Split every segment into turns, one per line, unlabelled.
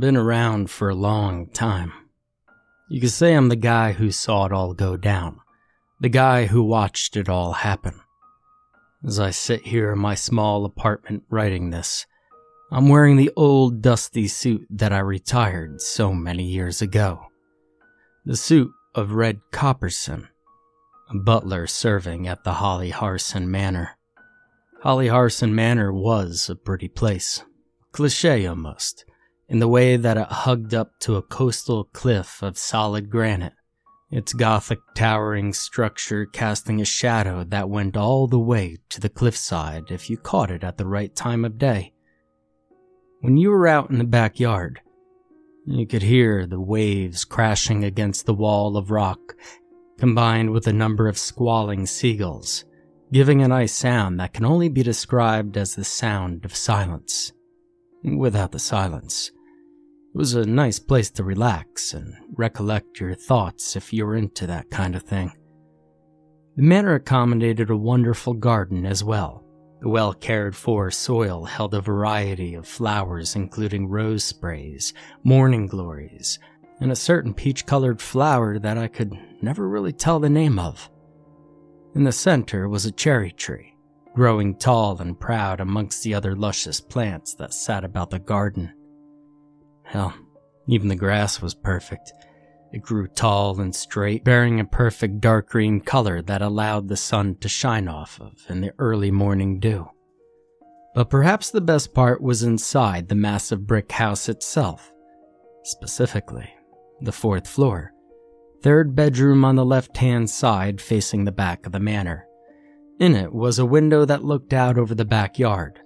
been around for a long time. You could say I'm the guy who saw it all go down, the guy who watched it all happen. As I sit here in my small apartment writing this, I'm wearing the old dusty suit that I retired so many years ago. The suit of Red Copperson, a butler serving at the Hollyharson Manor. Hollyharson Manor was a pretty place, cliche almost, in the way that it hugged up to a coastal cliff of solid granite, its Gothic towering structure casting a shadow that went all the way to the cliffside if you caught it at the right time of day. When you were out in the backyard, you could hear the waves crashing against the wall of rock, combined with a number of squalling seagulls, giving a nice sound that can only be described as the sound of silence. Without the silence, it was a nice place to relax and recollect your thoughts if you were into that kind of thing. The manor accommodated a wonderful garden as well, the well cared for soil held a variety of flowers, including rose sprays, morning glories, and a certain peach colored flower that I could never really tell the name of. In the center was a cherry tree, growing tall and proud amongst the other luscious plants that sat about the garden. Hell, even the grass was perfect it grew tall and straight, bearing a perfect dark green color that allowed the sun to shine off of in the early morning dew. But perhaps the best part was inside the massive brick house itself. Specifically, the fourth floor, third bedroom on the left hand side facing the back of the manor. In it was a window that looked out over the backyard.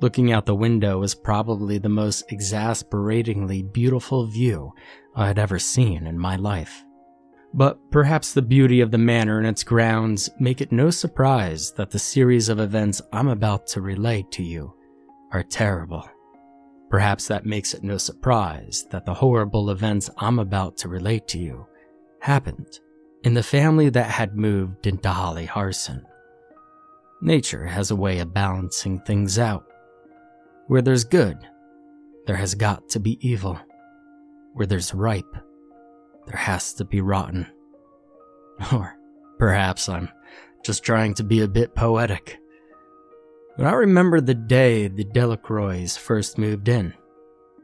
Looking out the window was probably the most exasperatingly beautiful view I had ever seen in my life. But perhaps the beauty of the manor and its grounds make it no surprise that the series of events I'm about to relate to you are terrible. Perhaps that makes it no surprise that the horrible events I'm about to relate to you happened in the family that had moved into Hollyharson. Nature has a way of balancing things out. Where there's good, there has got to be evil. Where there's ripe, there has to be rotten. Or perhaps I'm just trying to be a bit poetic. But I remember the day the Delacroix first moved in.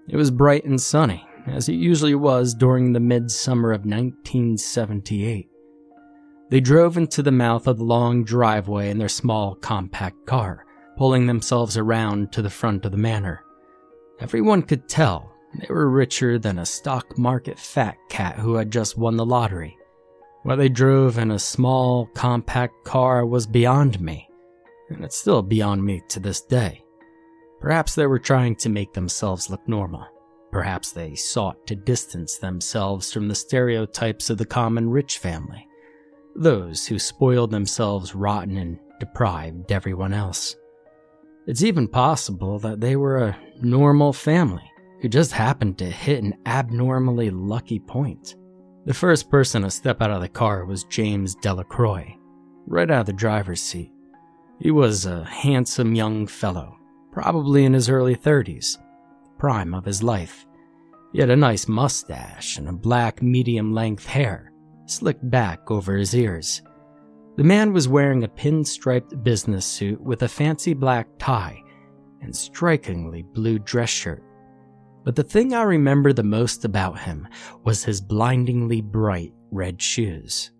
It was bright and sunny, as it usually was during the midsummer of 1978. They drove into the mouth of the long driveway in their small, compact car, pulling themselves around to the front of the manor. Everyone could tell they were richer than a stock market fat cat who had just won the lottery. Why they drove in a small, compact car was beyond me, and it's still beyond me to this day. Perhaps they were trying to make themselves look normal. Perhaps they sought to distance themselves from the stereotypes of the common rich family, those who spoiled themselves rotten and deprived everyone else. It's even possible that they were a normal family who just happened to hit an abnormally lucky point. The first person to step out of the car was James Delacroix, right out of the driver's seat. He was a handsome young fellow, probably in his early 30s, prime of his life. He had a nice mustache and a black medium length hair, slicked back over his ears. The man was wearing a pinstriped business suit with a fancy black tie and strikingly blue dress shirt. But the thing I remember the most about him was his blindingly bright red shoes.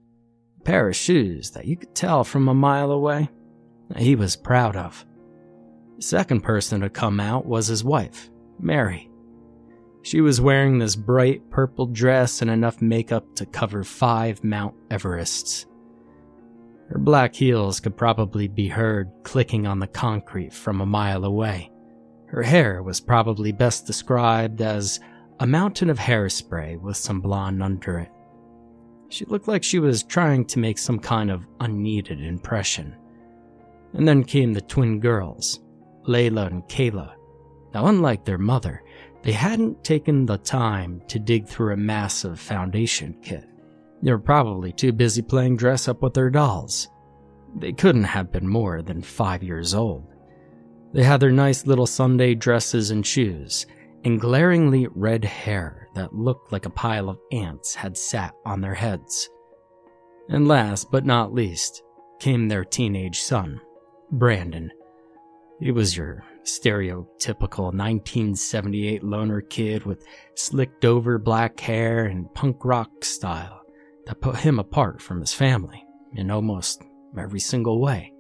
A pair of shoes that you could tell from a mile away he was proud of. The second person to come out was his wife, Mary. She was wearing this bright purple dress and enough makeup to cover five Mount Everests. Her black heels could probably be heard clicking on the concrete from a mile away. Her hair was probably best described as a mountain of hairspray with some blonde under it. She looked like she was trying to make some kind of unneeded impression. And then came the twin girls, Layla and Kayla. Now, unlike their mother, they hadn't taken the time to dig through a massive foundation kit. They were probably too busy playing dress up with their dolls. They couldn't have been more than five years old. They had their nice little Sunday dresses and shoes, and glaringly red hair that looked like a pile of ants had sat on their heads. And last but not least came their teenage son, Brandon. He was your stereotypical 1978 loner kid with slicked over black hair and punk rock style that put him apart from his family in almost every single way.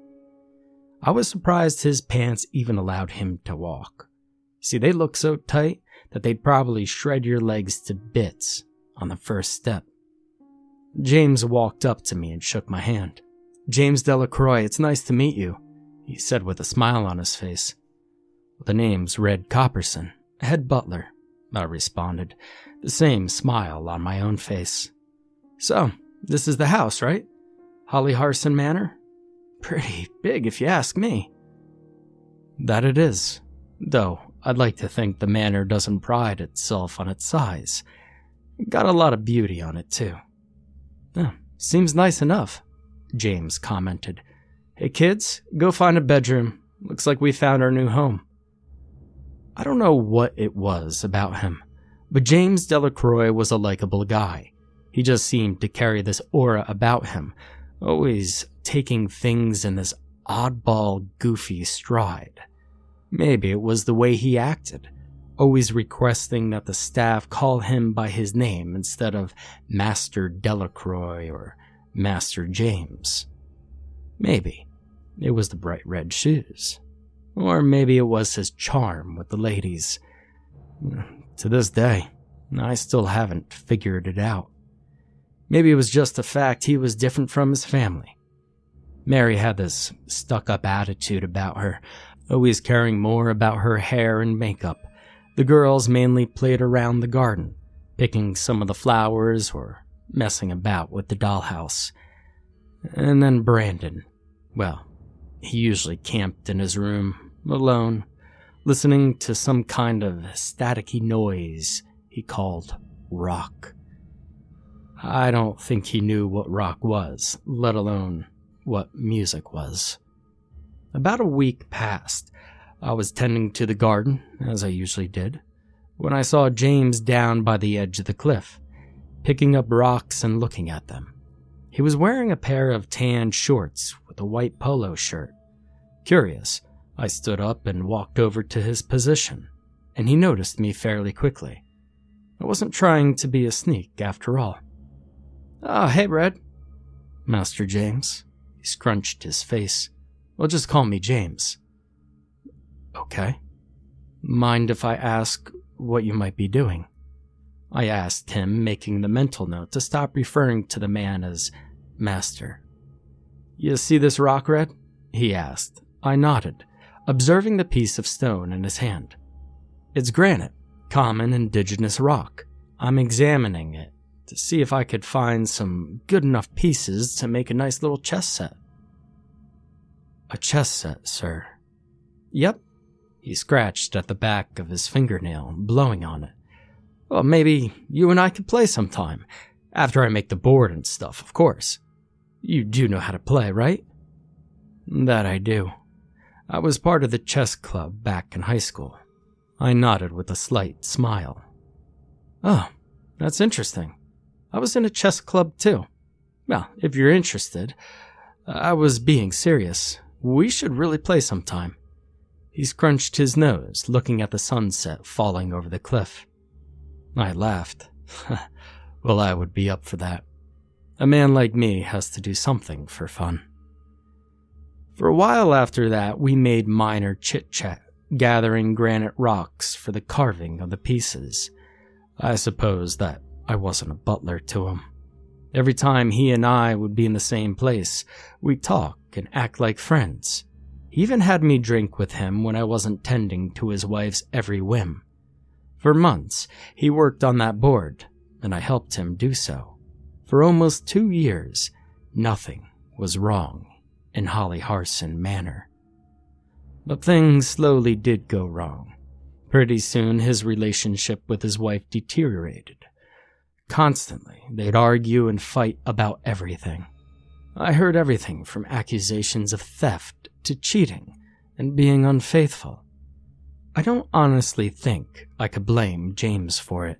I was surprised his pants even allowed him to walk. See, they look so tight that they'd probably shred your legs to bits on the first step. James walked up to me and shook my hand. James Delacroix, it's nice to meet you, he said with a smile on his face. The name's Red Copperson, head butler, I responded, the same smile on my own face. So, this is the house, right? Hollyharson Manor? Pretty big, if you ask me. That it is, though I'd like to think the manor doesn't pride itself on its size. Got a lot of beauty on it, too. Oh, seems nice enough, James commented. Hey kids, go find a bedroom. Looks like we found our new home. I don't know what it was about him, but James Delacroix was a likable guy. He just seemed to carry this aura about him, always taking things in this oddball, goofy stride. Maybe it was the way he acted, always requesting that the staff call him by his name instead of Master Delacroix or Master James. Maybe it was the bright red shoes. Or maybe it was his charm with the ladies. To this day, I still haven't figured it out. Maybe it was just the fact he was different from his family. Mary had this stuck up attitude about her, always caring more about her hair and makeup. The girls mainly played around the garden, picking some of the flowers or messing about with the dollhouse. And then Brandon. Well, he usually camped in his room, alone, listening to some kind of staticky noise he called rock. I don't think he knew what rock was, let alone what music was. About a week passed. I was tending to the garden, as I usually did, when I saw James down by the edge of the cliff, picking up rocks and looking at them. He was wearing a pair of tan shorts with a white polo shirt. Curious, I stood up and walked over to his position, and he noticed me fairly quickly. I wasn't trying to be a sneak, after all. Oh, hey, Red. Master James. He scrunched his face. Well, just call me James. Okay. Mind if I ask what you might be doing? I asked him, making the mental note to stop referring to the man as Master. You see this rock, Red? He asked. I nodded, observing the piece of stone in his hand. It's granite, common indigenous rock. I'm examining it to see if I could find some good enough pieces to make a nice little chess set. A chess set, sir. Yep. He scratched at the back of his fingernail, blowing on it. Well, maybe you and I could play sometime. After I make the board and stuff, of course. You do know how to play, right? That I do. I was part of the chess club back in high school. I nodded with a slight smile. Oh, that's interesting. I was in a chess club too. Well, if you're interested, I was being serious. We should really play sometime. He scrunched his nose, looking at the sunset falling over the cliff. I laughed. well, I would be up for that. A man like me has to do something for fun. For a while after that, we made minor chit chat, gathering granite rocks for the carving of the pieces. I suppose that I wasn't a butler to him. Every time he and I would be in the same place, we'd talk and act like friends. He even had me drink with him when I wasn't tending to his wife's every whim. For months, he worked on that board, and I helped him do so. For almost two years, nothing was wrong in Hollyharson Manor. But things slowly did go wrong. Pretty soon, his relationship with his wife deteriorated. Constantly, they'd argue and fight about everything. I heard everything from accusations of theft to cheating and being unfaithful. I don't honestly think I could blame James for it.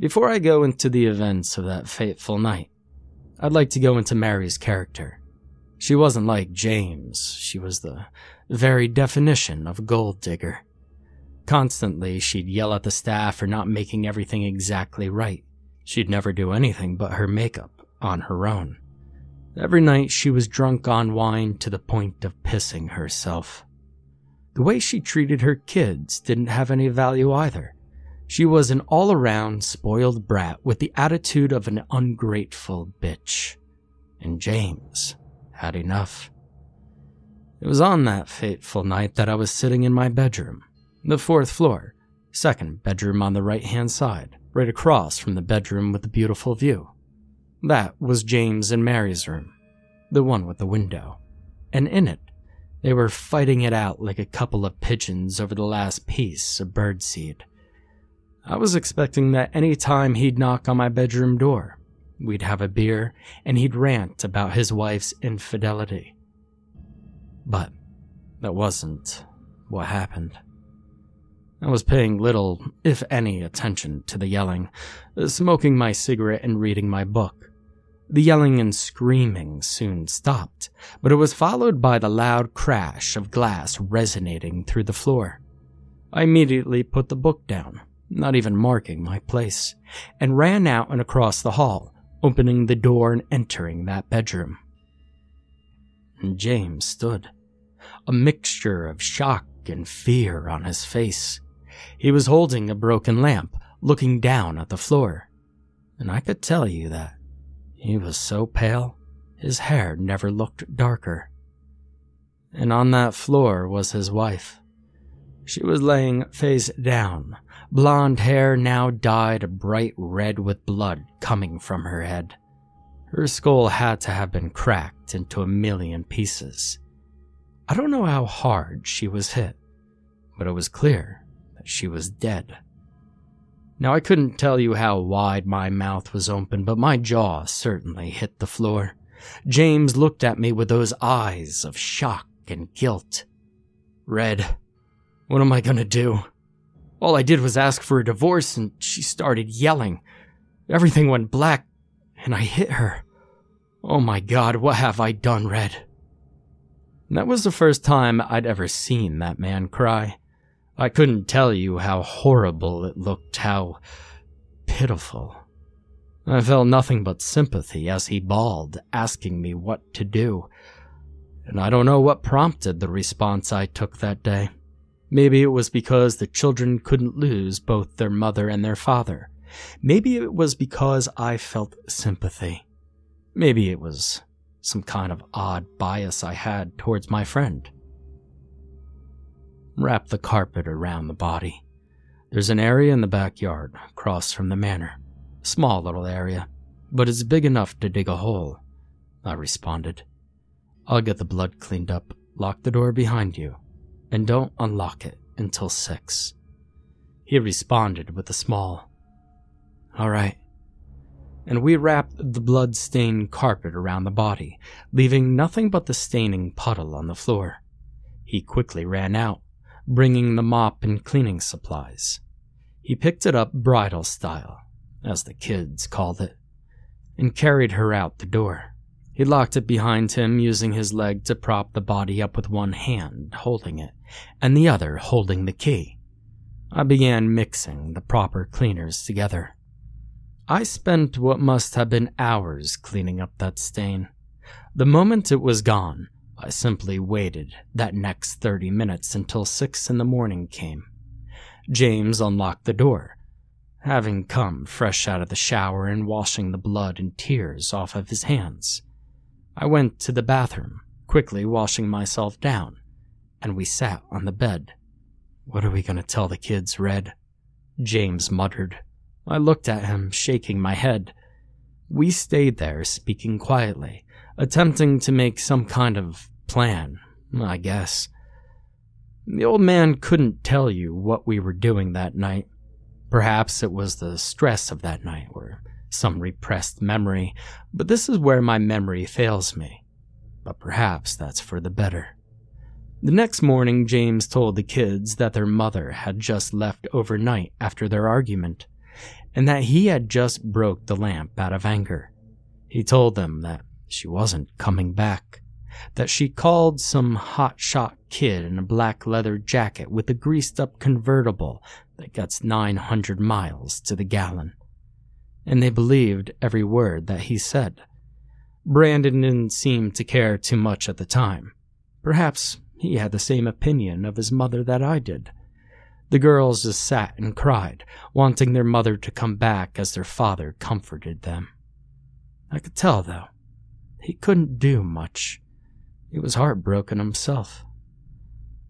Before I go into the events of that fateful night, I'd like to go into Mary's character. She wasn't like James, she was the very definition of a gold digger. Constantly, she'd yell at the staff for not making everything exactly right. She'd never do anything but her makeup on her own. Every night, she was drunk on wine to the point of pissing herself. The way she treated her kids didn't have any value either. She was an all around spoiled brat with the attitude of an ungrateful bitch. And James had enough. It was on that fateful night that I was sitting in my bedroom, the fourth floor, second bedroom on the right hand side, right across from the bedroom with the beautiful view. That was James and Mary's room, the one with the window. And in it, they were fighting it out like a couple of pigeons over the last piece of birdseed. I was expecting that any time he'd knock on my bedroom door, we'd have a beer and he'd rant about his wife's infidelity. But that wasn't what happened. I was paying little, if any, attention to the yelling, smoking my cigarette and reading my book. The yelling and screaming soon stopped, but it was followed by the loud crash of glass resonating through the floor. I immediately put the book down, not even marking my place, and ran out and across the hall, opening the door and entering that bedroom. And James stood, a mixture of shock and fear on his face. He was holding a broken lamp, looking down at the floor, and I could tell you that he was so pale, his hair never looked darker. And on that floor was his wife. She was laying face down, blonde hair now dyed a bright red with blood coming from her head. Her skull had to have been cracked into a million pieces. I don't know how hard she was hit, but it was clear she was dead. Now, I couldn't tell you how wide my mouth was open, but my jaw certainly hit the floor. James looked at me with those eyes of shock and guilt. Red, what am I gonna do? All I did was ask for a divorce and she started yelling. Everything went black and I hit her. Oh my god, what have I done, Red? That was the first time I'd ever seen that man cry. I couldn't tell you how horrible it looked, how pitiful. I felt nothing but sympathy as he bawled, asking me what to do. And I don't know what prompted the response I took that day. Maybe it was because the children couldn't lose both their mother and their father. Maybe it was because I felt sympathy. Maybe it was some kind of odd bias I had towards my friend wrap the carpet around the body. There's an area in the backyard, across from the manor. Small little area, but it's big enough to dig a hole. I responded. I'll get the blood cleaned up, lock the door behind you, and don't unlock it until six. He responded with a small, All right. And we wrapped the blood stained carpet around the body, leaving nothing but the staining puddle on the floor. He quickly ran out, bringing the mop and cleaning supplies. He picked it up bridal style, as the kids called it, and carried her out the door. He locked it behind him, using his leg to prop the body up with one hand holding it, and the other holding the key. I began mixing the proper cleaners together. I spent what must have been hours cleaning up that stain. The moment it was gone, I simply waited that next 30 minutes until 6 in the morning came. James unlocked the door, having come fresh out of the shower and washing the blood and tears off of his hands. I went to the bathroom, quickly washing myself down, and we sat on the bed. What are we going to tell the kids, Red? James muttered. I looked at him, shaking my head. We stayed there, speaking quietly, attempting to make some kind of plan, I guess. The old man couldn't tell you what we were doing that night. Perhaps it was the stress of that night or some repressed memory, but this is where my memory fails me. But perhaps that's for the better. The next morning, James told the kids that their mother had just left overnight after their argument, and that he had just broke the lamp out of anger. He told them that she wasn't coming back, that she called some hotshot kid in a black leather jacket with a greased up convertible that gets 900 miles to the gallon. And they believed every word that he said. Brandon didn't seem to care too much at the time. Perhaps he had the same opinion of his mother that I did. The girls just sat and cried, wanting their mother to come back as their father comforted them. I could tell, though, he couldn't do much. He was heartbroken himself.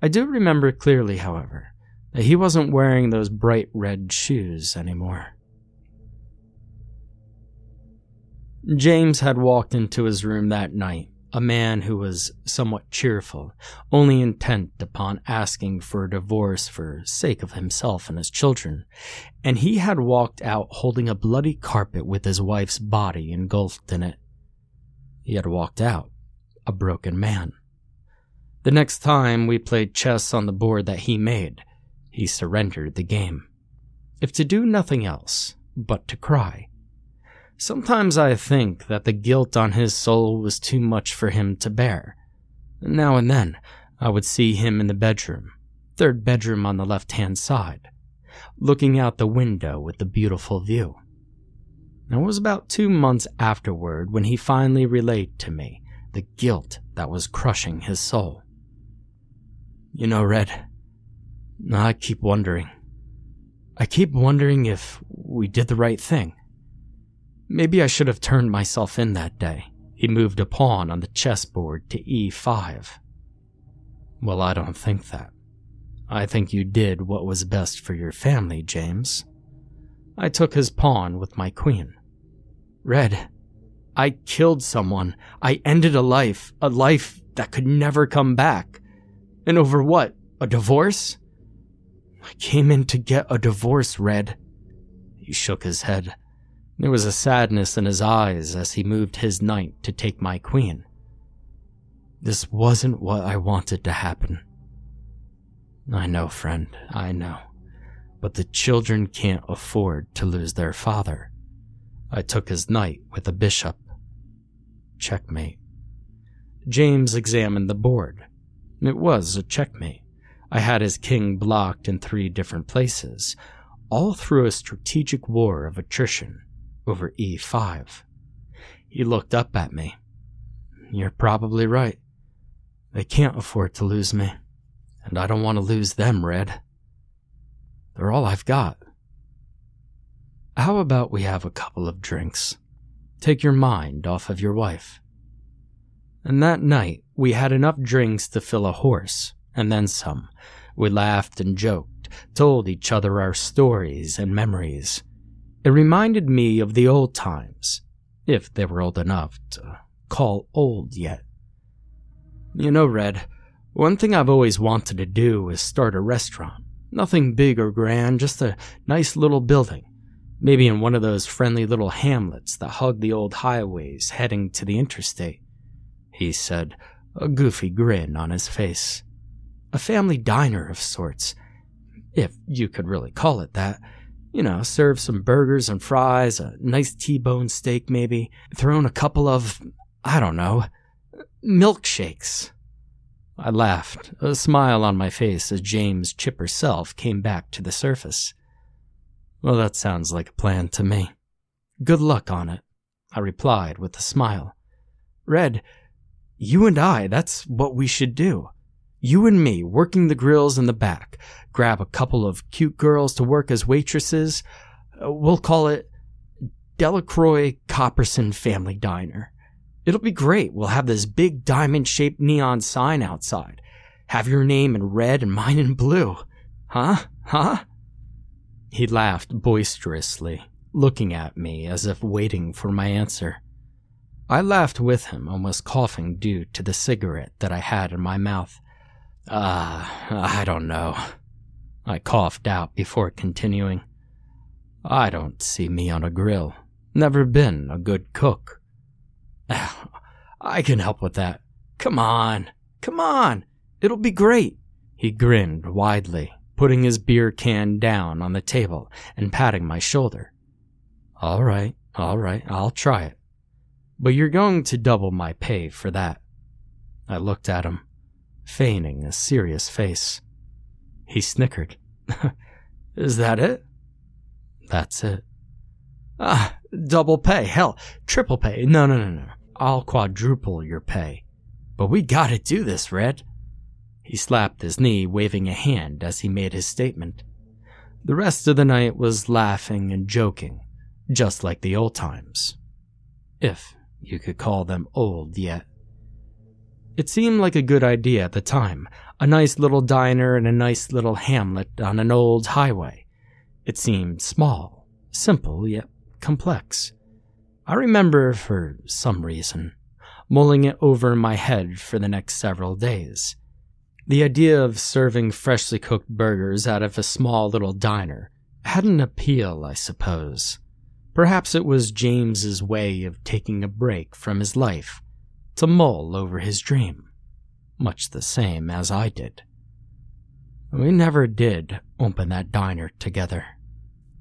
I do remember clearly, however, that he wasn't wearing those bright red shoes anymore. James had walked into his room that night a man who was somewhat cheerful, only intent upon asking for a divorce for sake of himself and his children, and he had walked out holding a bloody carpet with his wife's body engulfed in it. He had walked out, a broken man. The next time we played chess on the board that he made, he surrendered the game. If to do nothing else but to cry, Sometimes I think that the guilt on his soul was too much for him to bear. Now and then, I would see him in the bedroom, third bedroom on the left hand side, looking out the window with the beautiful view. It was about two months afterward when he finally relayed to me the guilt that was crushing his soul. You know, Red, I keep wondering. I keep wondering if we did the right thing. Maybe I should have turned myself in that day. He moved a pawn on the chessboard to e5. Well, I don't think that. I think you did what was best for your family, James. I took his pawn with my queen. Red, I killed someone. I ended a life, a life that could never come back. And over what? A divorce? I came in to get a divorce, Red. He shook his head. There was a sadness in his eyes as he moved his knight to take my queen. This wasn't what I wanted to happen. I know, friend, I know. But the children can't afford to lose their father. I took his knight with a bishop. Checkmate. James examined the board. It was a checkmate. I had his king blocked in three different places, all through a strategic war of attrition over E5. He looked up at me. You're probably right. They can't afford to lose me, and I don't want to lose them, Red. They're all I've got. How about we have a couple of drinks? Take your mind off of your wife. And that night, we had enough drinks to fill a horse, and then some. We laughed and joked, told each other our stories and memories, it reminded me of the old times, if they were old enough to call old yet. You know, Red, one thing I've always wanted to do is start a restaurant. Nothing big or grand, just a nice little building. Maybe in one of those friendly little hamlets that hug the old highways heading to the interstate. He said, a goofy grin on his face. A family diner of sorts, if you could really call it that you know, serve some burgers and fries, a nice T-bone steak maybe, throw in a couple of, I don't know, milkshakes. I laughed, a smile on my face as James' chipper self came back to the surface. Well, that sounds like a plan to me. Good luck on it, I replied with a smile. Red, you and I, that's what we should do. You and me working the grills in the back. Grab a couple of cute girls to work as waitresses. Uh, we'll call it Delacroix Copperson Family Diner. It'll be great. We'll have this big diamond shaped neon sign outside. Have your name in red and mine in blue. Huh? Huh? He laughed boisterously, looking at me as if waiting for my answer. I laughed with him, almost coughing due to the cigarette that I had in my mouth. Ah, uh, I don't know. I coughed out before continuing. I don't see me on a grill. Never been a good cook. I can help with that. Come on, come on. It'll be great. He grinned widely, putting his beer can down on the table and patting my shoulder. All right, all right, I'll try it. But you're going to double my pay for that. I looked at him, feigning a serious face. He snickered. Is that it? That's it. Ah, double pay. Hell, triple pay. No, no, no, no. I'll quadruple your pay. But we gotta do this, Red. He slapped his knee, waving a hand as he made his statement. The rest of the night was laughing and joking, just like the old times. If you could call them old yet. It seemed like a good idea at the time a nice little diner in a nice little hamlet on an old highway. It seemed small, simple, yet complex. I remember, for some reason, mulling it over in my head for the next several days. The idea of serving freshly cooked burgers out of a small little diner had an appeal, I suppose. Perhaps it was James's way of taking a break from his life to mull over his dream, much the same as I did. We never did open that diner together.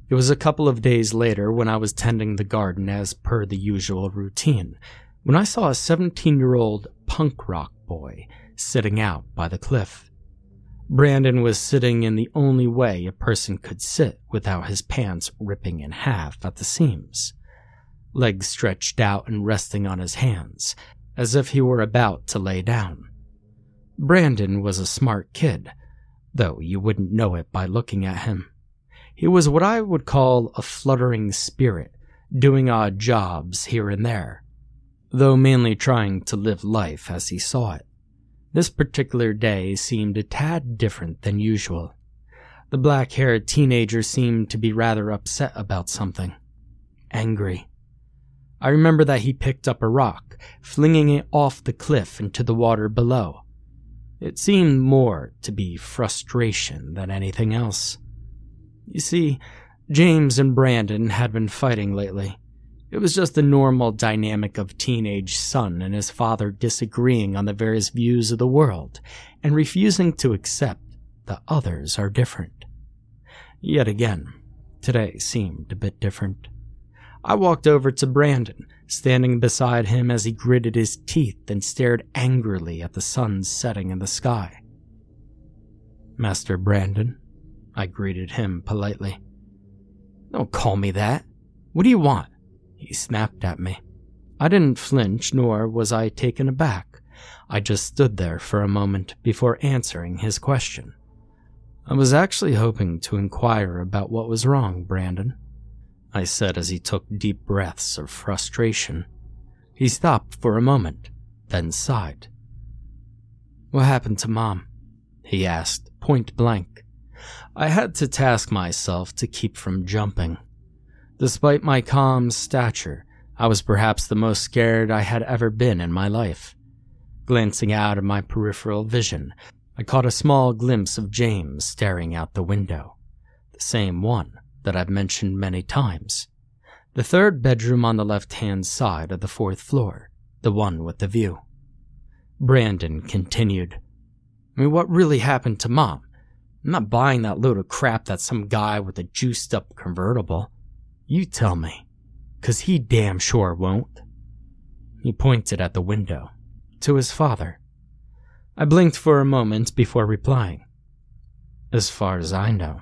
It was a couple of days later when I was tending the garden as per the usual routine, when I saw a 17 year old punk rock boy sitting out by the cliff. Brandon was sitting in the only way a person could sit without his pants ripping in half at the seams. Legs stretched out and resting on his hands, as if he were about to lay down. Brandon was a smart kid, though you wouldn't know it by looking at him. He was what I would call a fluttering spirit, doing odd jobs here and there, though mainly trying to live life as he saw it. This particular day seemed a tad different than usual. The black haired teenager seemed to be rather upset about something. Angry. I remember that he picked up a rock, flinging it off the cliff into the water below. It seemed more to be frustration than anything else. You see, James and Brandon had been fighting lately. It was just the normal dynamic of teenage son and his father disagreeing on the various views of the world and refusing to accept that others are different. Yet again, today seemed a bit different. I walked over to Brandon, standing beside him as he gritted his teeth and stared angrily at the sun setting in the sky. Master Brandon, I greeted him politely. Don't call me that. What do you want? He snapped at me. I didn't flinch, nor was I taken aback. I just stood there for a moment before answering his question. I was actually hoping to inquire about what was wrong, Brandon. I said as he took deep breaths of frustration. He stopped for a moment, then sighed. What happened to Mom? He asked, point blank. I had to task myself to keep from jumping. Despite my calm stature, I was perhaps the most scared I had ever been in my life. Glancing out of my peripheral vision, I caught a small glimpse of James staring out the window. The same one that I've mentioned many times. The third bedroom on the left hand side of the fourth floor, the one with the view. Brandon continued. I mean, what really happened to Mom? I'm not buying that load of crap that some guy with a juiced up convertible. You tell me, 'cause he damn sure won't. He pointed at the window, to his father. I blinked for a moment before replying. As far as I know,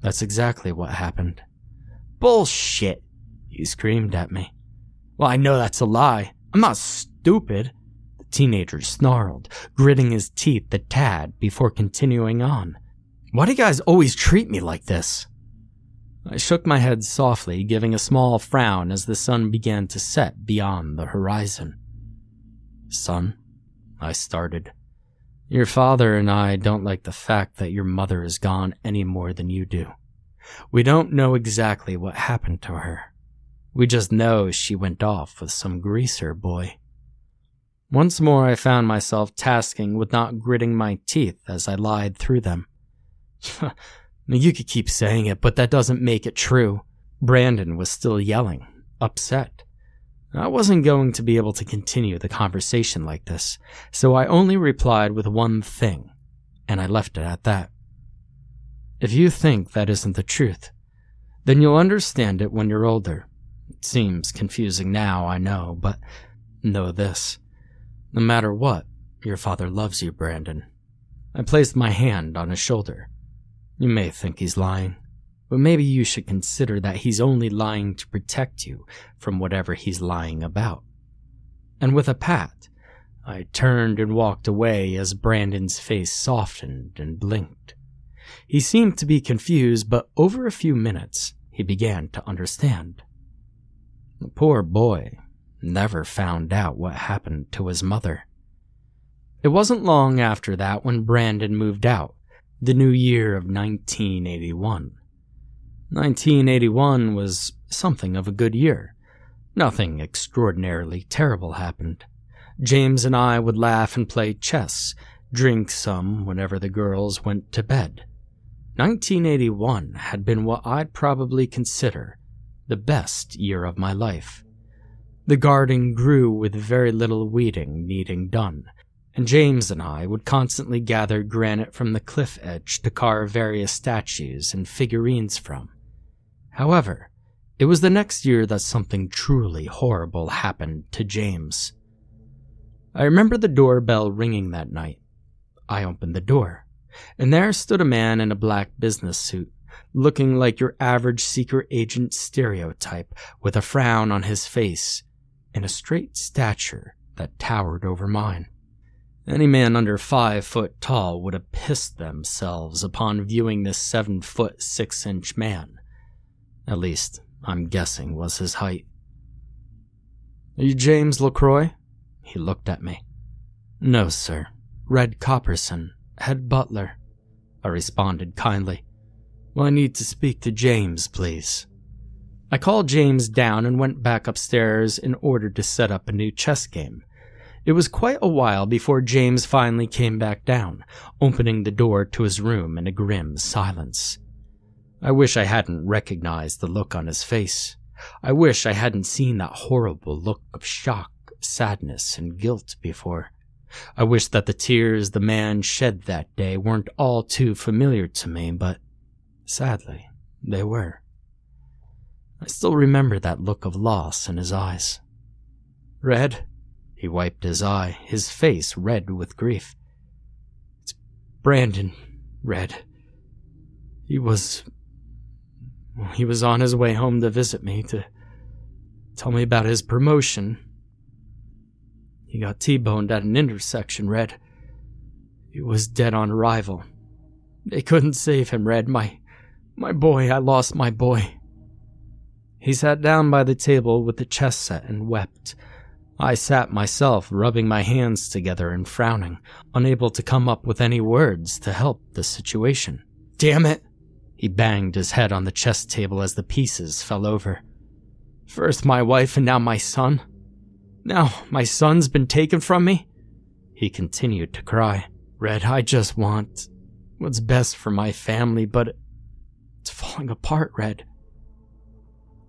that's exactly what happened. Bullshit! He screamed at me. Well, I know that's a lie. I'm not stupid. The teenager snarled, gritting his teeth a tad before continuing on. Why do you guys always treat me like this? I shook my head softly, giving a small frown as the sun began to set beyond the horizon. Son, I started. Your father and I don't like the fact that your mother is gone any more than you do. We don't know exactly what happened to her. We just know she went off with some greaser boy. Once more, I found myself tasking with not gritting my teeth as I lied through them. You could keep saying it, but that doesn't make it true. Brandon was still yelling, upset. I wasn't going to be able to continue the conversation like this, so I only replied with one thing, and I left it at that. If you think that isn't the truth, then you'll understand it when you're older. It seems confusing now, I know, but know this. No matter what, your father loves you, Brandon. I placed my hand on his shoulder. You may think he's lying, but maybe you should consider that he's only lying to protect you from whatever he's lying about. And with a pat, I turned and walked away as Brandon's face softened and blinked. He seemed to be confused, but over a few minutes, he began to understand. The poor boy never found out what happened to his mother. It wasn't long after that when Brandon moved out, the new year of 1981. 1981 was something of a good year. Nothing extraordinarily terrible happened. James and I would laugh and play chess, drink some whenever the girls went to bed. 1981 had been what I'd probably consider the best year of my life. The garden grew with very little weeding needing done, and James and I would constantly gather granite from the cliff edge to carve various statues and figurines from. However, it was the next year that something truly horrible happened to James. I remember the doorbell ringing that night. I opened the door, and there stood a man in a black business suit, looking like your average secret agent stereotype, with a frown on his face and a straight stature that towered over mine. Any man under five foot tall would have pissed themselves upon viewing this seven foot six inch man. At least, I'm guessing was his height. Are you James LaCroix? He looked at me. No, sir. Red Copperson, head butler. I responded kindly. Well, I need to speak to James, please. I called James down and went back upstairs in order to set up a new chess game. It was quite a while before James finally came back down, opening the door to his room in a grim silence. I wish I hadn't recognized the look on his face. I wish I hadn't seen that horrible look of shock, sadness, and guilt before. I wish that the tears the man shed that day weren't all too familiar to me, but sadly, they were. I still remember that look of loss in his eyes. Red, he wiped his eye, his face red with grief. It's Brandon, Red. He was. He was on his way home to visit me, to tell me about his promotion. He got T boned at an intersection, Red. He was dead on arrival. They couldn't save him, Red. My. My boy, I lost my boy. He sat down by the table with the chess set and wept I sat myself, rubbing my hands together and frowning, unable to come up with any words to help the situation. Damn it! He banged his head on the chess table as the pieces fell over. First my wife and now my son. Now my son's been taken from me? He continued to cry. Red, I just want what's best for my family, but it's falling apart, Red.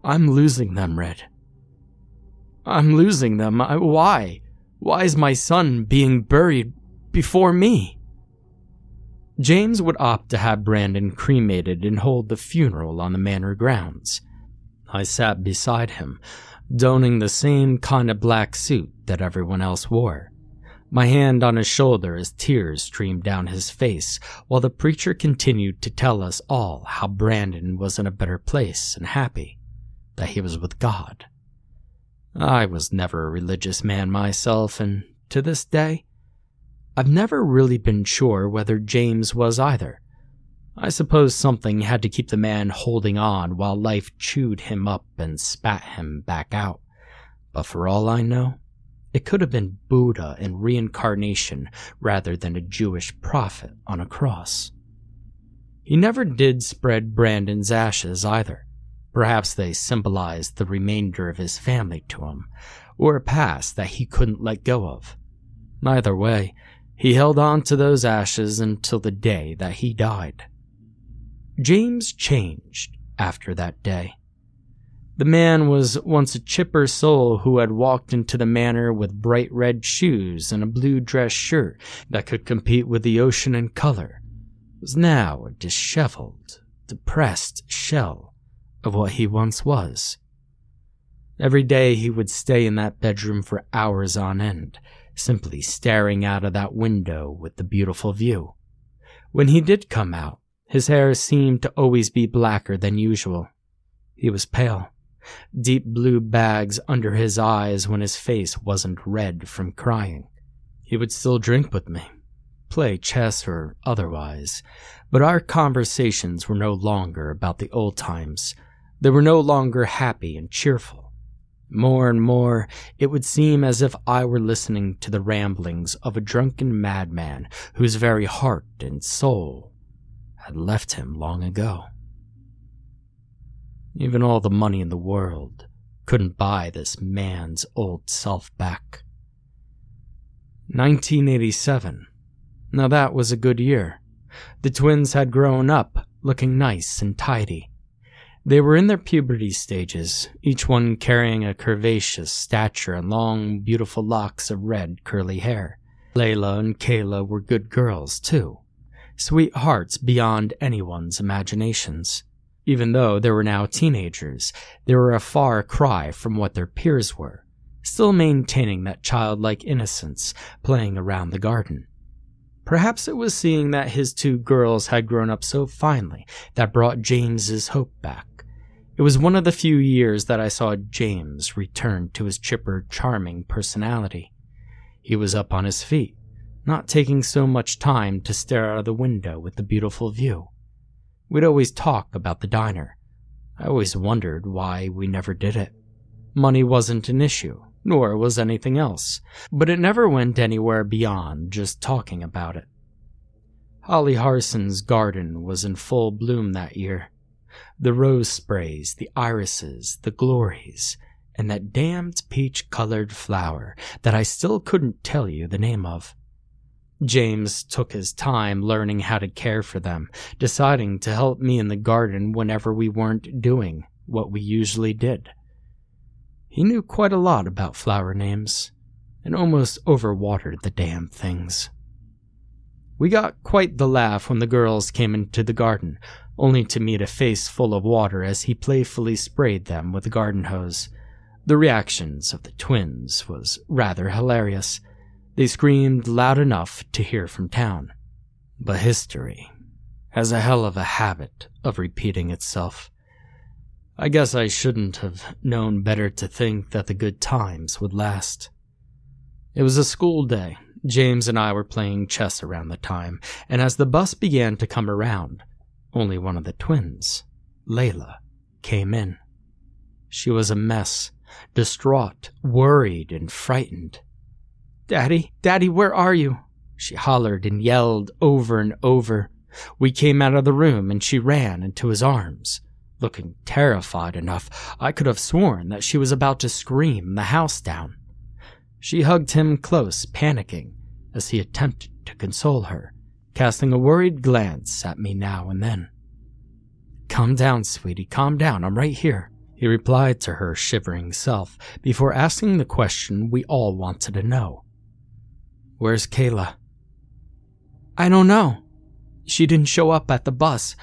I'm losing them, Red. I'm losing them. I, why? Why is my son being buried before me? James would opt to have Brandon cremated and hold the funeral on the manor grounds. I sat beside him, donning the same kind of black suit that everyone else wore. My hand on his shoulder as tears streamed down his face, while the preacher continued to tell us all how Brandon was in a better place and happy, that he was with God. I was never a religious man myself, and to this day, I've never really been sure whether James was either. I suppose something had to keep the man holding on while life chewed him up and spat him back out. But for all I know, it could have been Buddha in reincarnation rather than a Jewish prophet on a cross. He never did spread Brandon's ashes either. Perhaps they symbolized the remainder of his family to him, or a past that he couldn't let go of. Either way, he held on to those ashes until the day that he died. James changed after that day. The man was once a chipper soul who had walked into the manor with bright red shoes and a blue dress shirt that could compete with the ocean in color, was now a disheveled, depressed shell of what he once was. Every day he would stay in that bedroom for hours on end, simply staring out of that window with the beautiful view. When he did come out, his hair seemed to always be blacker than usual. He was pale, deep blue bags under his eyes when his face wasn't red from crying. He would still drink with me, play chess or otherwise, but our conversations were no longer about the old times. They were no longer happy and cheerful. More and more, it would seem as if I were listening to the ramblings of a drunken madman whose very heart and soul had left him long ago. Even all the money in the world couldn't buy this man's old self back. 1987. Now that was a good year. The twins had grown up, looking nice and tidy. They were in their puberty stages, each one carrying a curvaceous stature and long, beautiful locks of red, curly hair. Layla and Kayla were good girls, too. Sweethearts beyond anyone's imaginations. Even though they were now teenagers, they were a far cry from what their peers were, still maintaining that childlike innocence, playing around the garden. Perhaps it was seeing that his two girls had grown up so finely that brought James's hope back. It was one of the few years that I saw James return to his chipper, charming personality. He was up on his feet, not taking so much time to stare out of the window with the beautiful view. We'd always talk about the diner. I always wondered why we never did it. Money wasn't an issue, nor was anything else, but it never went anywhere beyond just talking about it. Hollyharson's garden was in full bloom that year. The rose sprays, the irises, the glories, and that damned peach colored flower that I still couldn't tell you the name of. James took his time learning how to care for them, deciding to help me in the garden whenever we weren't doing what we usually did. He knew quite a lot about flower names, and almost overwatered the damn things. We got quite the laugh when the girls came into the garden, only to meet a face full of water as he playfully sprayed them with a garden hose. The reactions of the twins was rather hilarious. They screamed loud enough to hear from town. But history has a hell of a habit of repeating itself. I guess I shouldn't have known better to think that the good times would last. It was a school day. James and I were playing chess around the time, and as the bus began to come around, only one of the twins, Layla, came in. She was a mess, distraught, worried, and frightened. Daddy, Daddy, where are you? She hollered and yelled over and over. We came out of the room and she ran into his arms. Looking terrified enough, I could have sworn that she was about to scream the house down. She hugged him close, panicking, as he attempted to console her, casting a worried glance at me now and then. Calm down, sweetie, calm down, I'm right here, he replied to her shivering self before asking the question we all wanted to know. Where's Kayla? I don't know. She didn't show up at the bus.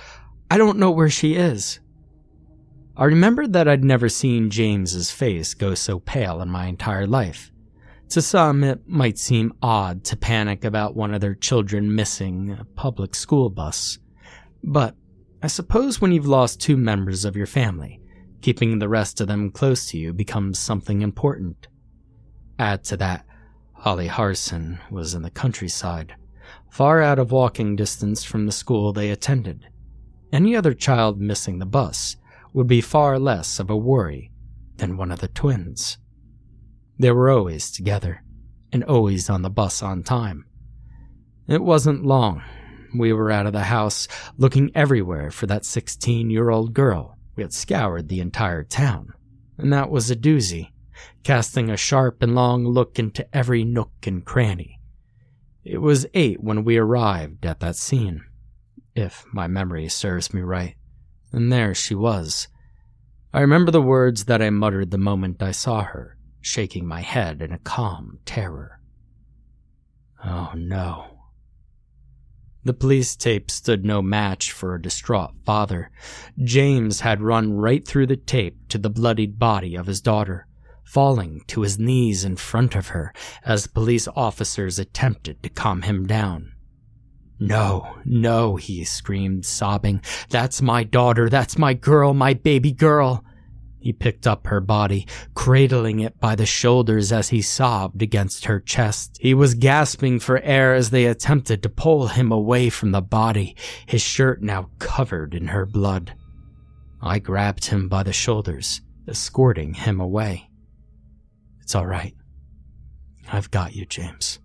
I don't know where she is. I remembered that I'd never seen James's face go so pale in my entire life. To some, it might seem odd to panic about one of their children missing a public school bus. But I suppose when you've lost two members of your family, keeping the rest of them close to you becomes something important. Add to that Hollyharson was in the countryside, far out of walking distance from the school they attended. Any other child missing the bus would be far less of a worry than one of the twins. They were always together, and always on the bus on time. It wasn't long. We were out of the house, looking everywhere for that 16 year old girl. We had scoured the entire town, and that was a doozy casting a sharp and long look into every nook and cranny. It was eight when we arrived at that scene, if my memory serves me right, and there she was. I remember the words that I muttered the moment I saw her, shaking my head in a calm terror. Oh no. The police tape stood no match for a distraught father. James had run right through the tape to the bloodied body of his daughter, falling to his knees in front of her as police officers attempted to calm him down. No, no, he screamed, sobbing. That's my daughter. That's my girl, my baby girl. He picked up her body, cradling it by the shoulders as he sobbed against her chest. He was gasping for air as they attempted to pull him away from the body, his shirt now covered in her blood. I grabbed him by the shoulders, escorting him away. It's all right. I've got you, James.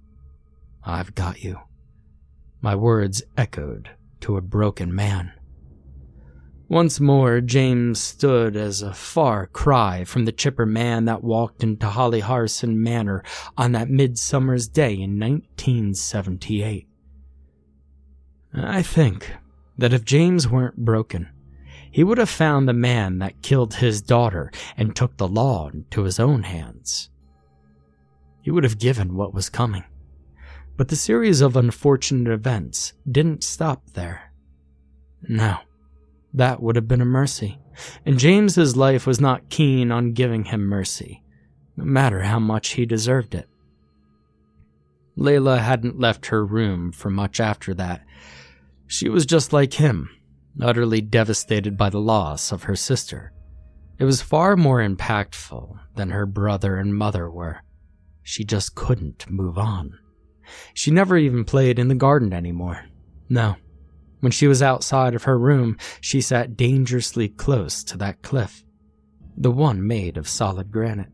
I've got you. My words echoed to a broken man. Once more, James stood as a far cry from the chipper man that walked into Hollyharson Manor on that midsummer's day in 1978. I think that if James weren't broken, he would have found the man that killed his daughter and took the law into his own hands. He would have given what was coming. But the series of unfortunate events didn't stop there. No. That would have been a mercy. And James's life was not keen on giving him mercy, no matter how much he deserved it. Layla hadn't left her room for much after that. She was just like him, utterly devastated by the loss of her sister. It was far more impactful than her brother and mother were. She just couldn't move on. She never even played in the garden anymore. No, when she was outside of her room, she sat dangerously close to that cliff, the one made of solid granite.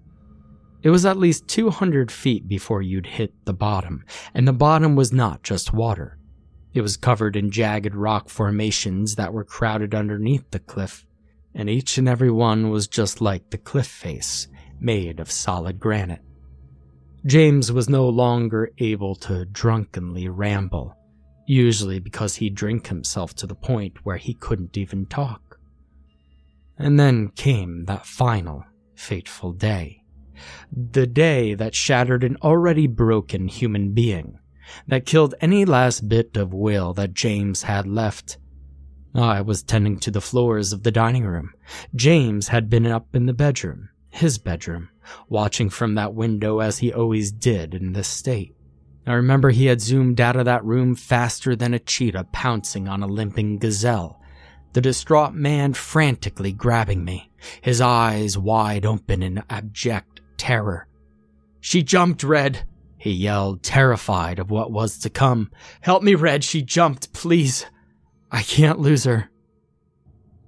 It was at least 200 feet before you'd hit the bottom, and the bottom was not just water. It was covered in jagged rock formations that were crowded underneath the cliff, and each and every one was just like the cliff face, made of solid granite. James was no longer able to drunkenly ramble usually because he'd drink himself to the point where he couldn't even talk. And then came that final, fateful day. The day that shattered an already broken human being, that killed any last bit of will that James had left. I was tending to the floors of the dining room. James had been up in the bedroom, his bedroom, watching from that window as he always did in this state. I remember he had zoomed out of that room faster than a cheetah pouncing on a limping gazelle. The distraught man frantically grabbing me, his eyes wide open in abject terror. She jumped, Red, he yelled, terrified of what was to come. Help me, Red, she jumped, please. I can't lose her.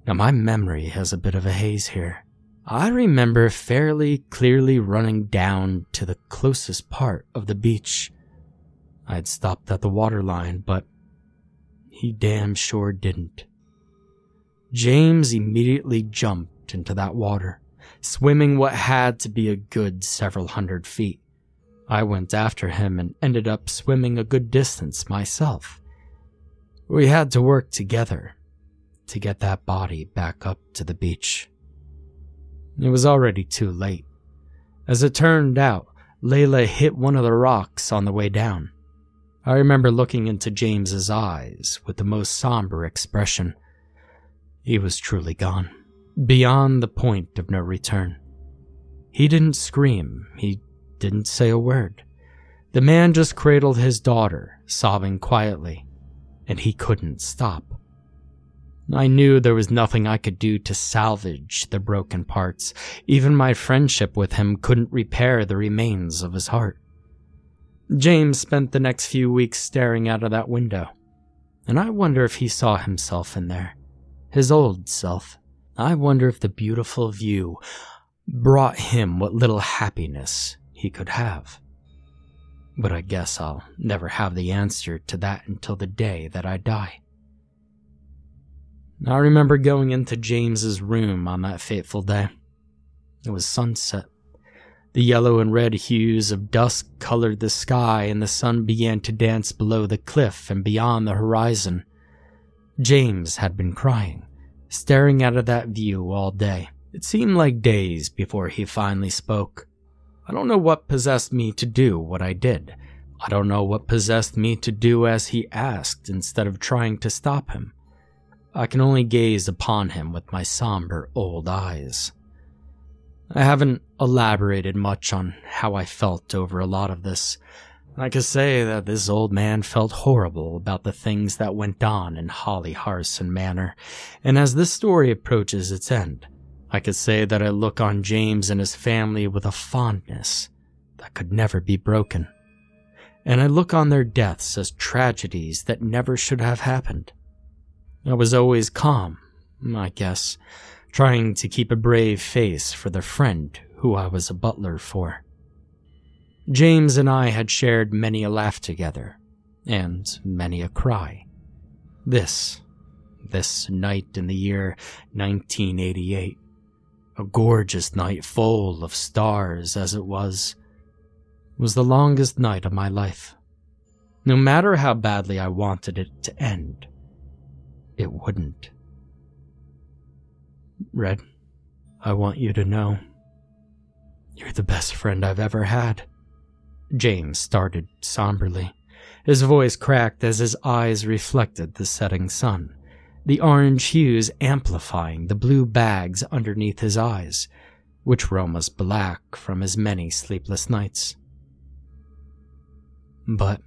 Now, my memory has a bit of a haze here. I remember fairly clearly running down to the closest part of the beach I had stopped at the waterline, but he damn sure didn't. James immediately jumped into that water, swimming what had to be a good several hundred feet. I went after him and ended up swimming a good distance myself. We had to work together to get that body back up to the beach. It was already too late. As it turned out, Layla hit one of the rocks on the way down. I remember looking into James's eyes with the most somber expression. He was truly gone, beyond the point of no return. He didn't scream, he didn't say a word. The man just cradled his daughter, sobbing quietly, and he couldn't stop. I knew there was nothing I could do to salvage the broken parts. Even my friendship with him couldn't repair the remains of his heart. James spent the next few weeks staring out of that window, and I wonder if he saw himself in there. His old self. I wonder if the beautiful view brought him what little happiness he could have. But I guess I'll never have the answer to that until the day that I die. I remember going into James's room on that fateful day. It was sunset. The yellow and red hues of dusk colored the sky, and the sun began to dance below the cliff and beyond the horizon. James had been crying, staring out of that view all day, It seemed like days before he finally spoke. I don't know what possessed me to do what I did. I don't know what possessed me to do as he asked instead of trying to stop him. I can only gaze upon him with my somber old eyes. I haven't elaborated much on how I felt over a lot of this. I could say that this old man felt horrible about the things that went on in Hollyharson Manor, and as this story approaches its end, I could say that I look on James and his family with a fondness that could never be broken. And I look on their deaths as tragedies that never should have happened. I was always calm, I guess, trying to keep a brave face for the friend who I was a butler for. James and I had shared many a laugh together, and many a cry. This, this night in the year 1988, a gorgeous night full of stars as it was, was the longest night of my life. No matter how badly I wanted it to end, it wouldn't. Red, I want you to know you're the best friend I've ever had. James started somberly. His voice cracked as his eyes reflected the setting sun, the orange hues amplifying the blue bags underneath his eyes, which were almost black from his many sleepless nights. But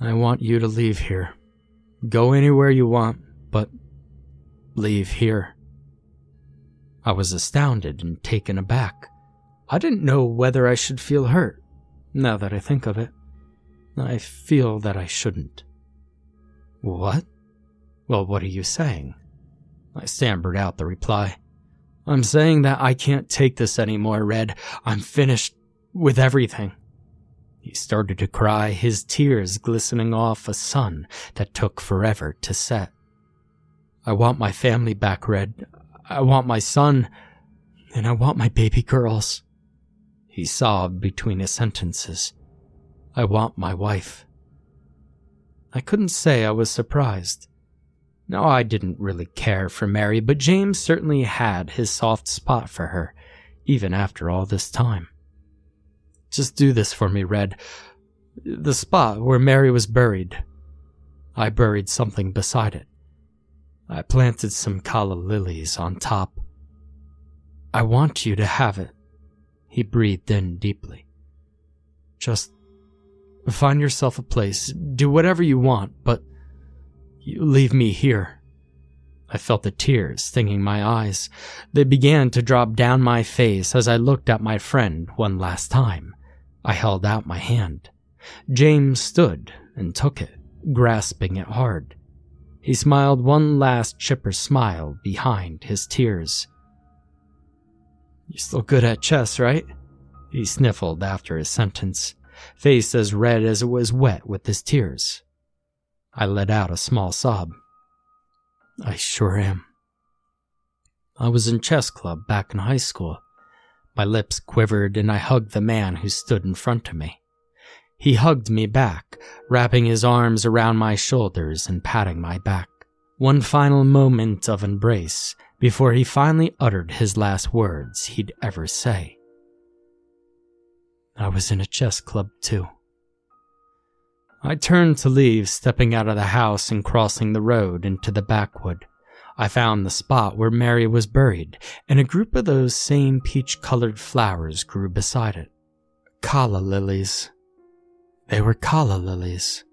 I want you to leave here. Go anywhere you want, but leave here. I was astounded and taken aback. I didn't know whether I should feel hurt. Now that I think of it, I feel that I shouldn't. What? Well, what are you saying? I stammered out the reply. I'm saying that I can't take this anymore, Red. I'm finished with everything. He started to cry, his tears glistening off a sun that took forever to set. I want my family back, Red. I want my son, and I want my baby girls. He sobbed between his sentences. I want my wife. I couldn't say I was surprised. No, I didn't really care for Mary, but James certainly had his soft spot for her, even after all this time. Just do this for me, Red. The spot where Mary was buried. I buried something beside it. I planted some calla lilies on top. I want you to have it. He breathed in deeply. Just find yourself a place. Do whatever you want, but you leave me here. I felt the tears stinging my eyes. They began to drop down my face as I looked at my friend one last time. I held out my hand. James stood and took it, grasping it hard. He smiled one last chipper smile behind his tears. You're still good at chess, right? He sniffled after his sentence, face as red as it was wet with his tears. I let out a small sob. I sure am. I was in chess club back in high school. My lips quivered and I hugged the man who stood in front of me. He hugged me back, wrapping his arms around my shoulders and patting my back. One final moment of embrace before he finally uttered his last words he'd ever say. I was in a chess club too. I turned to leave, stepping out of the house and crossing the road into the backwood. I found the spot where Mary was buried, and a group of those same peach colored flowers grew beside it. Calla lilies. They were calla lilies.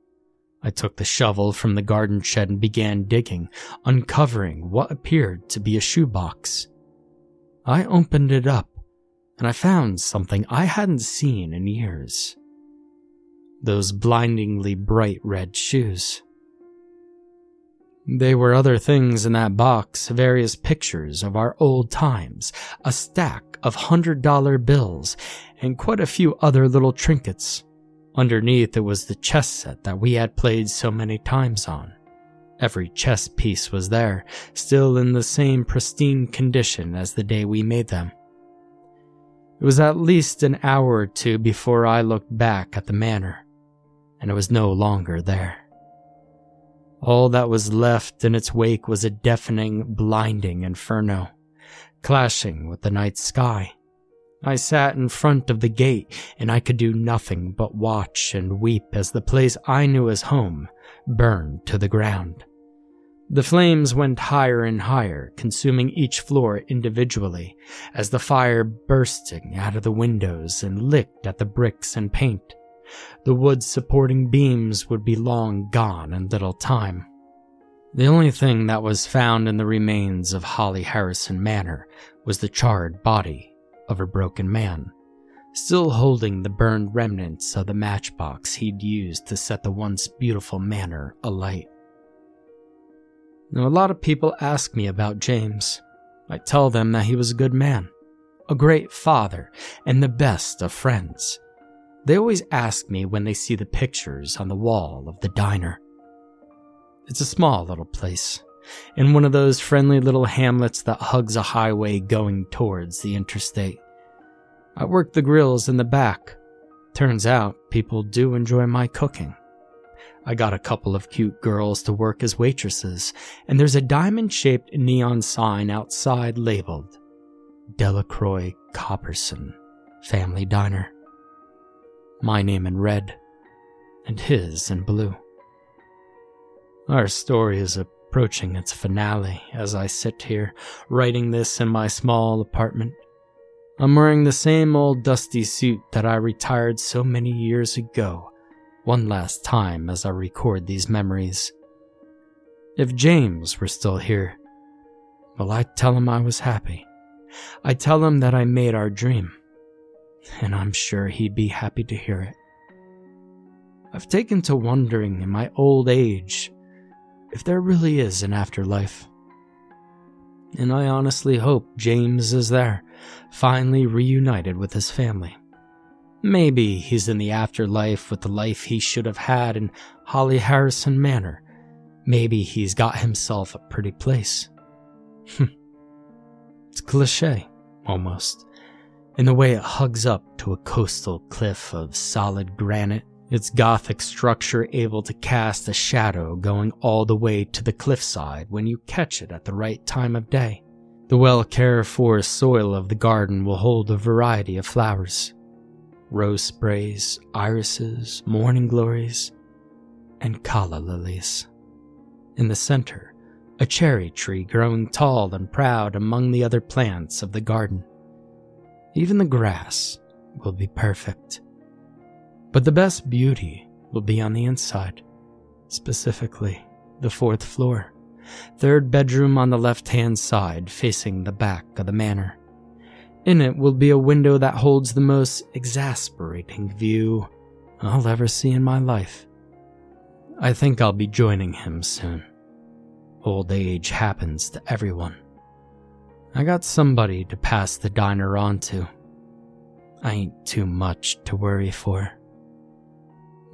I took the shovel from the garden shed and began digging, uncovering what appeared to be a shoebox. I opened it up, and I found something I hadn't seen in years. Those blindingly bright red shoes. There were other things in that box, various pictures of our old times, a stack of hundred dollar bills, and quite a few other little trinkets. Underneath it was the chess set that we had played so many times on. Every chess piece was there, still in the same pristine condition as the day we made them. It was at least an hour or two before I looked back at the manor, and it was no longer there. All that was left in its wake was a deafening, blinding inferno. clashing with the night sky. I sat in front of the gate and I could do nothing but watch and weep as the place I knew as home burned to the ground. The flames went higher and higher, consuming each floor individually, as the fire bursting out of the windows and licked at the bricks and paint. The wood supporting beams would be long gone in little time. The only thing that was found in the remains of Hollyharson Manor was the charred body of a broken man, still holding the burned remnants of the matchbox he'd used to set the once beautiful manor alight. Now, a lot of people ask me about James. I tell them that he was a good man, a great father, and the best of friends. They always ask me when they see the pictures on the wall of the diner. It's a small little place, in one of those friendly little hamlets that hugs a highway going towards the interstate. I work the grills in the back. Turns out people do enjoy my cooking. I got a couple of cute girls to work as waitresses, and there's a diamond shaped neon sign outside labeled Delacroix Copperson Family Diner. My name in red, and his in blue. Our story is approaching its finale as I sit here, writing this in my small apartment. I'm wearing the same old dusty suit that I retired so many years ago one last time as I record these memories. If James were still here, well, I'd tell him I was happy. I'd tell him that I made our dream, and I'm sure he'd be happy to hear it. I've taken to wondering in my old age if there really is an afterlife. And I honestly hope James is there, finally reunited with his family. Maybe he's in the afterlife with the life he should have had in Hollyharson Manor. Maybe he's got himself a pretty place. Hmm. it's cliche, almost, in the way it hugs up to a coastal cliff of solid granite, its gothic structure able to cast a shadow going all the way to the cliffside when you catch it at the right time of day. The well cared for soil of the garden will hold a variety of flowers rose sprays, irises, morning glories, and calla lilies. In the center, a cherry tree growing tall and proud among the other plants of the garden. Even the grass will be perfect. But the best beauty will be on the inside, specifically the fourth floor, third bedroom on the left hand side facing the back of the manor. In it will be a window that holds the most exasperating view I'll ever see in my life. I think I'll be joining him soon. Old age happens to everyone. I got somebody to pass the diner on to. I ain't too much to worry for.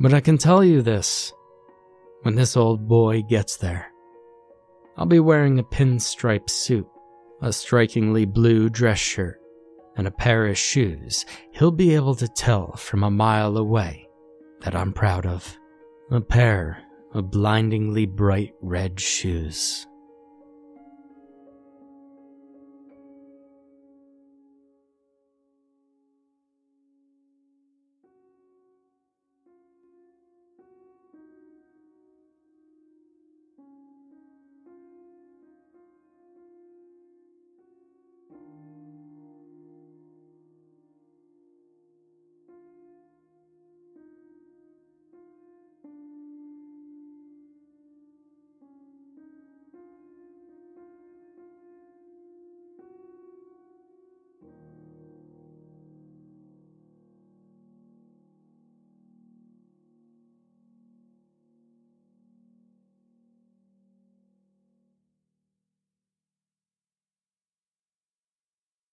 But I can tell you this when this old boy gets there, I'll be wearing a pinstripe suit, a strikingly blue dress shirt, and a pair of shoes, he'll be able to tell from a mile away that I'm proud of. A pair of blindingly bright red shoes.